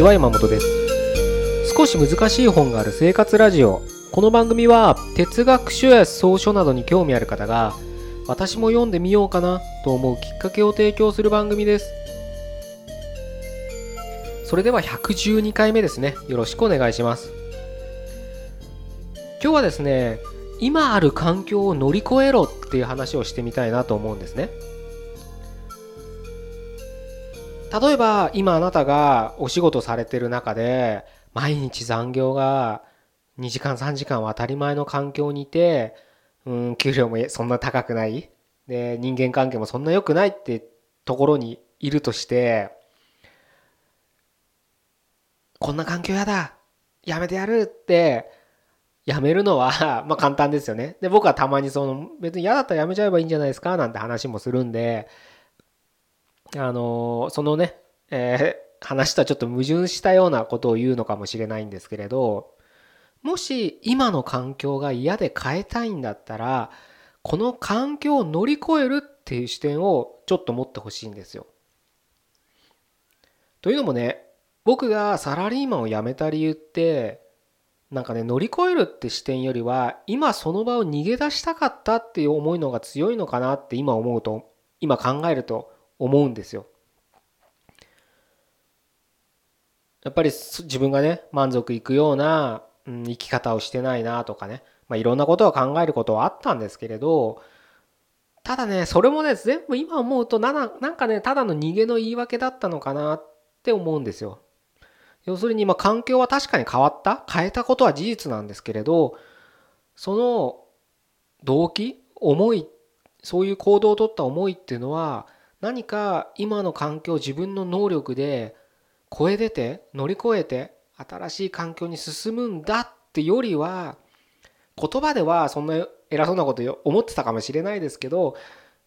ちは山本です。少し難しい本がある生活ラジオ。この番組は哲学書や草書などに興味ある方が私も読んでみようかなと思うきっかけを提供する番組です。それでは112回目ですね。よろしくお願いします。今日はですね今ある環境を乗り越えろっていう話をしてみたいなと思うんですね。例えば今あなたがお仕事されてる中で毎日残業が2時間3時間は当たり前の環境にいてうん給料もそんな高くないで人間関係もそんな良くないってところにいるとしてこんな環境やだやめてやるってやめるのは まあ簡単ですよね。で僕はたまにその別に嫌だったらやめちゃえばいいんじゃないですかなんて話もするんであのそのね、えー、話とはちょっと矛盾したようなことを言うのかもしれないんですけれどもし今の環境が嫌で変えたいんだったらこの環境を乗り越えるっていう視点をちょっと持ってほしいんですよ。というのもね僕がサラリーマンを辞めた理由ってなんかね乗り越えるって視点よりは今その場を逃げ出したかったっていう思いのが強いのかなって今思うと今考えると思うんですよ。やっぱり自分がね満足いくような、うん、生き方をしてないなとかね、まあ、いろんなことを考えることはあったんですけれどただねそれもね全部今思うとななんかねただの逃げの言い訳だったのかなって思うんですよ。要するに今環境は確かに変わった変えたことは事実なんですけれどその動機思いそういう行動をとった思いっていうのは何か今の環境自分の能力で超え出て乗り越えて新しい環境に進むんだってよりは言葉ではそんな偉そうなこと思ってたかもしれないですけど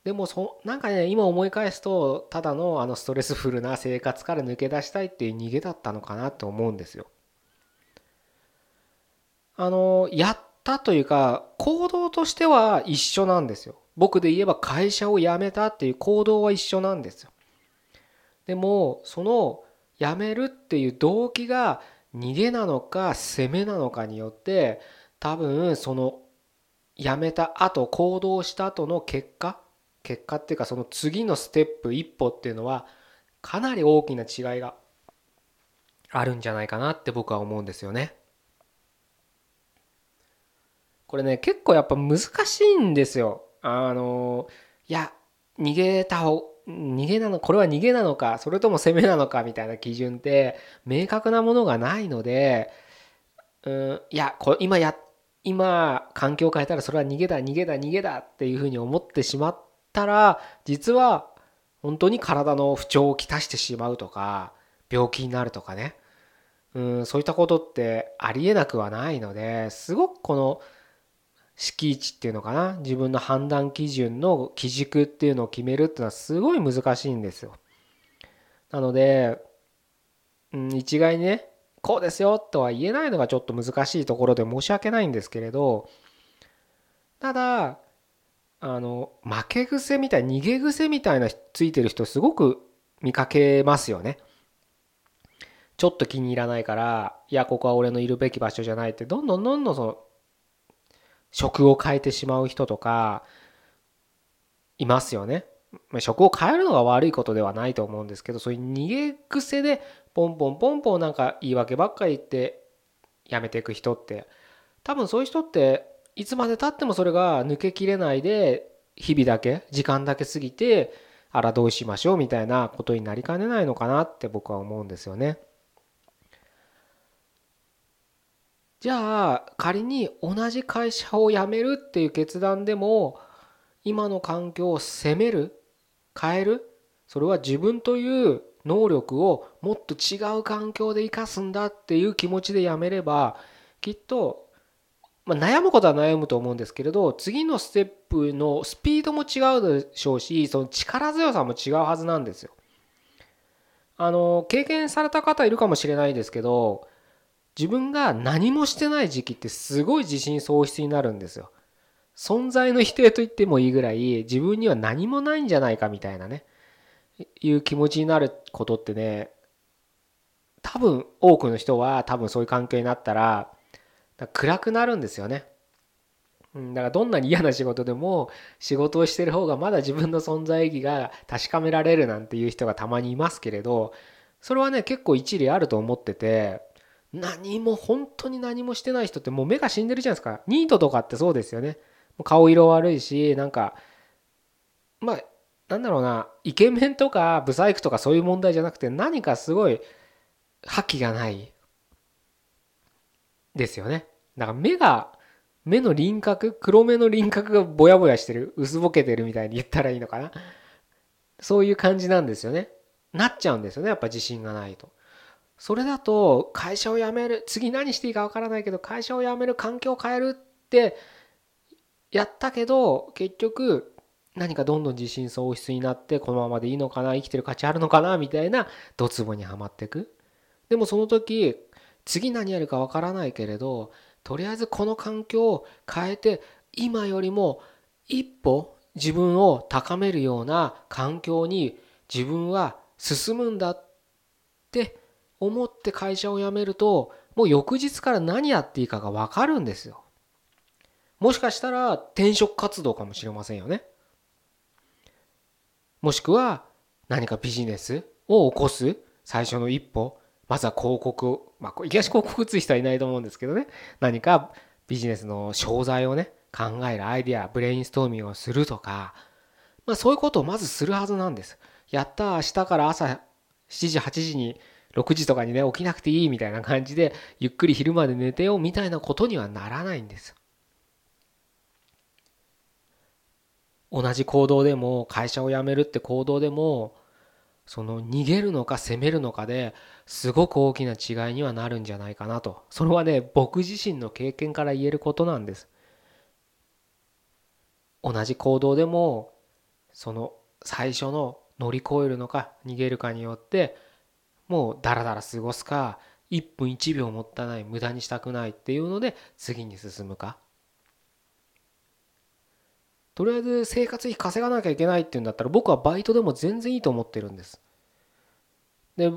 でもそなんかね今思い返すとただのあのストレスフルな生活から抜け出したいっていう逃げだったのかなと思うんですよ。あのやったというか行動としては一緒なんですよ。僕で言えば会社を辞めたっていう行動は一緒なんですよ。でもその辞めるっていう動機が逃げなのか攻めなのかによって多分その辞めた後行動した後の結果結果っていうかその次のステップ一歩っていうのはかなり大きな違いがあるんじゃないかなって僕は思うんですよね。これね結構やっぱ難しいんですよ。あのいや逃げた方逃げなのこれは逃げなのかそれとも攻めなのかみたいな基準って明確なものがないのでうんいやこ今や今環境を変えたらそれは逃げだ逃げだ逃げだっていうふうに思ってしまったら実は本当に体の不調をきたしてしまうとか病気になるとかね。うんそういったことってありえなくはないのですごくこの敷地っていうのかな？自分の判断基準の基軸っていうのを決めるっていうのはすごい難しいんですよ。なので、うん、一概にねこうですよとは言えないのがちょっと難しいところで申し訳ないんですけれどただあの負け癖みたい逃げ癖みたいなついてる人すごく見かけますよね。ちょっと気に入らないからいやここは俺のいるべき場所じゃないってどんどんどんどんその職を変えてしまう人とかいますよね。職を変えるのが悪いことではないと思うんですけどそういう逃げ癖でポンポンポンポンなんか言い訳ばっかり言ってやめていく人って多分そういう人っていつまでたってもそれが抜けきれないで日々だけ時間だけ過ぎてあらどうしましょうみたいなことになりかねないのかなって僕は思うんですよね。じゃあ仮に同じ会社を辞めるっていう決断でも今の環境を責める？変える？それは自分という能力をもっと違う環境で生かすんだっていう気持ちでやめればきっと、まあ、悩むことは悩むと思うんですけれど次のステップのスピードも違うでしょうしその力強さも違うはずなんですよ。あの経験された方いるかもしれないですけど自分が何もしてない時期ってすごい自信喪失になるんですよ。存在の否定と言ってもいいぐらい自分には何もないんじゃないかみたいなねいう気持ちになることってね多分多くの人は多分そういう環境になったら暗くなるんですよね。だからどんなに嫌な仕事でも仕事をしてる方がまだ自分の存在意義が確かめられるなんていう人がたまにいますけれどそれはね結構一理あると思ってて何も本当に何もしてない人ってもう目が死んでるじゃないですか。ニートとかってそうですよね。顔色悪いしなんかまあなんだろうな。イケメンとかブサイクとかそういう問題じゃなくて何かすごい覇気がない。ですよね。だから目が目の輪郭黒目の輪郭がぼやぼやしてる。薄ぼけてるみたいに言ったらいいのかな。そういう感じなんですよね。なっちゃうんですよね。やっぱ自信がないと。それだと会社を辞める次何していいかわからないけど会社を辞める環境を変えるってやったけど結局何かどんどん自信喪失になってこのままでいいのかな生きてる価値あるのかなみたいなドツボにはまっていく。でもその時次何やるかわからないけれどとりあえずこの環境を変えて今よりも一歩自分を高めるような環境に自分は進むんだって思って会社を辞めるともう翌日から何やっていいかが分かるんですよ。もしかしたら転職活動かもしれませんよね。もしくは何かビジネスを起こす最初の一歩まずは広告まあ、いきなり広告打つ人はいないと思うんですけどね何かビジネスの商材をね考えるアイデアブレインストーミングをするとか、まあ、そういうことをまずするはずなんですやった明日から朝7時8時に6時とかにね起きなくていいみたいな感じでゆっくり昼まで寝てよみたいなことにはならないんです。同じ行動でも会社を辞めるって行動でもその逃げるのか攻めるのかですごく大きな違いにはなるんじゃないかなと。それはね僕自身の経験から言えることなんです。同じ行動でもその最初の乗り越えるのか逃げるかによってもうダラダラ過ごすか1分1秒もったいない無駄にしたくないっていうので次に進むかとりあえず生活費稼がなきゃいけないっていうんだったら僕はバイトでも全然いいと思ってるんです。で、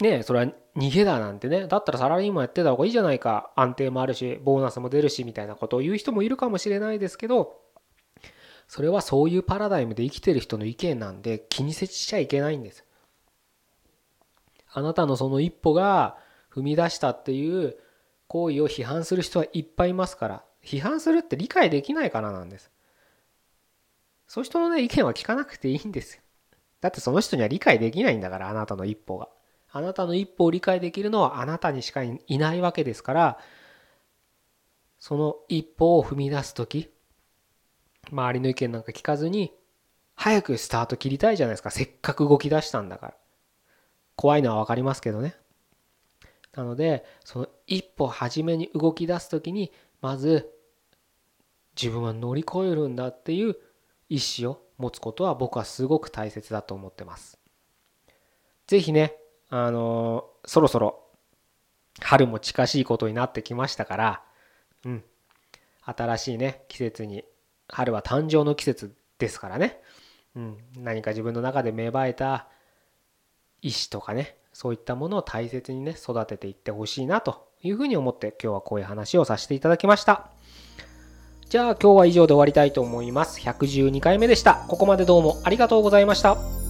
ねそれは逃げだなんてね、だったらサラリーマンやってた方がいいじゃないか、安定もあるし、ボーナスも出るしみたいなことを言う人もいるかもしれないですけど、それはそういうパラダイムで生きてる人の意見なんで気にせちゃいけないんです。あなたのその一歩が踏み出したっていう行為を批判する人はいっぱいいますから批判するって理解できないからなんです。そういう人のね、意見は聞かなくていいんですよ。だってその人には理解できないんだから、あなたの一歩が。あなたの一歩を理解できるのはあなたにしかいないわけですから、その一歩を踏み出す時、周りの意見なんか聞かずに、早くスタート切りたいじゃないですか。せっかく動き出したんだから。怖いのは分かりますけどね。なので、その一歩初めに動き出す時に、まず自分は乗り越えるんだっていう意思を持つことは僕はすごく大切だと思ってます。ぜひね、あのー、そろそろ春も近しいことになってきましたから、うん、新しいね、季節に、春は誕生の季節ですからね、うん、何か自分の中で芽生えた意志とかね、そういったものを大切にね、育てていってほしいなというふうに思って今日はこういう話をさせていただきました。じゃあ今日は以上で終わりたいと思います。112回目でした。ここまでどうもありがとうございました。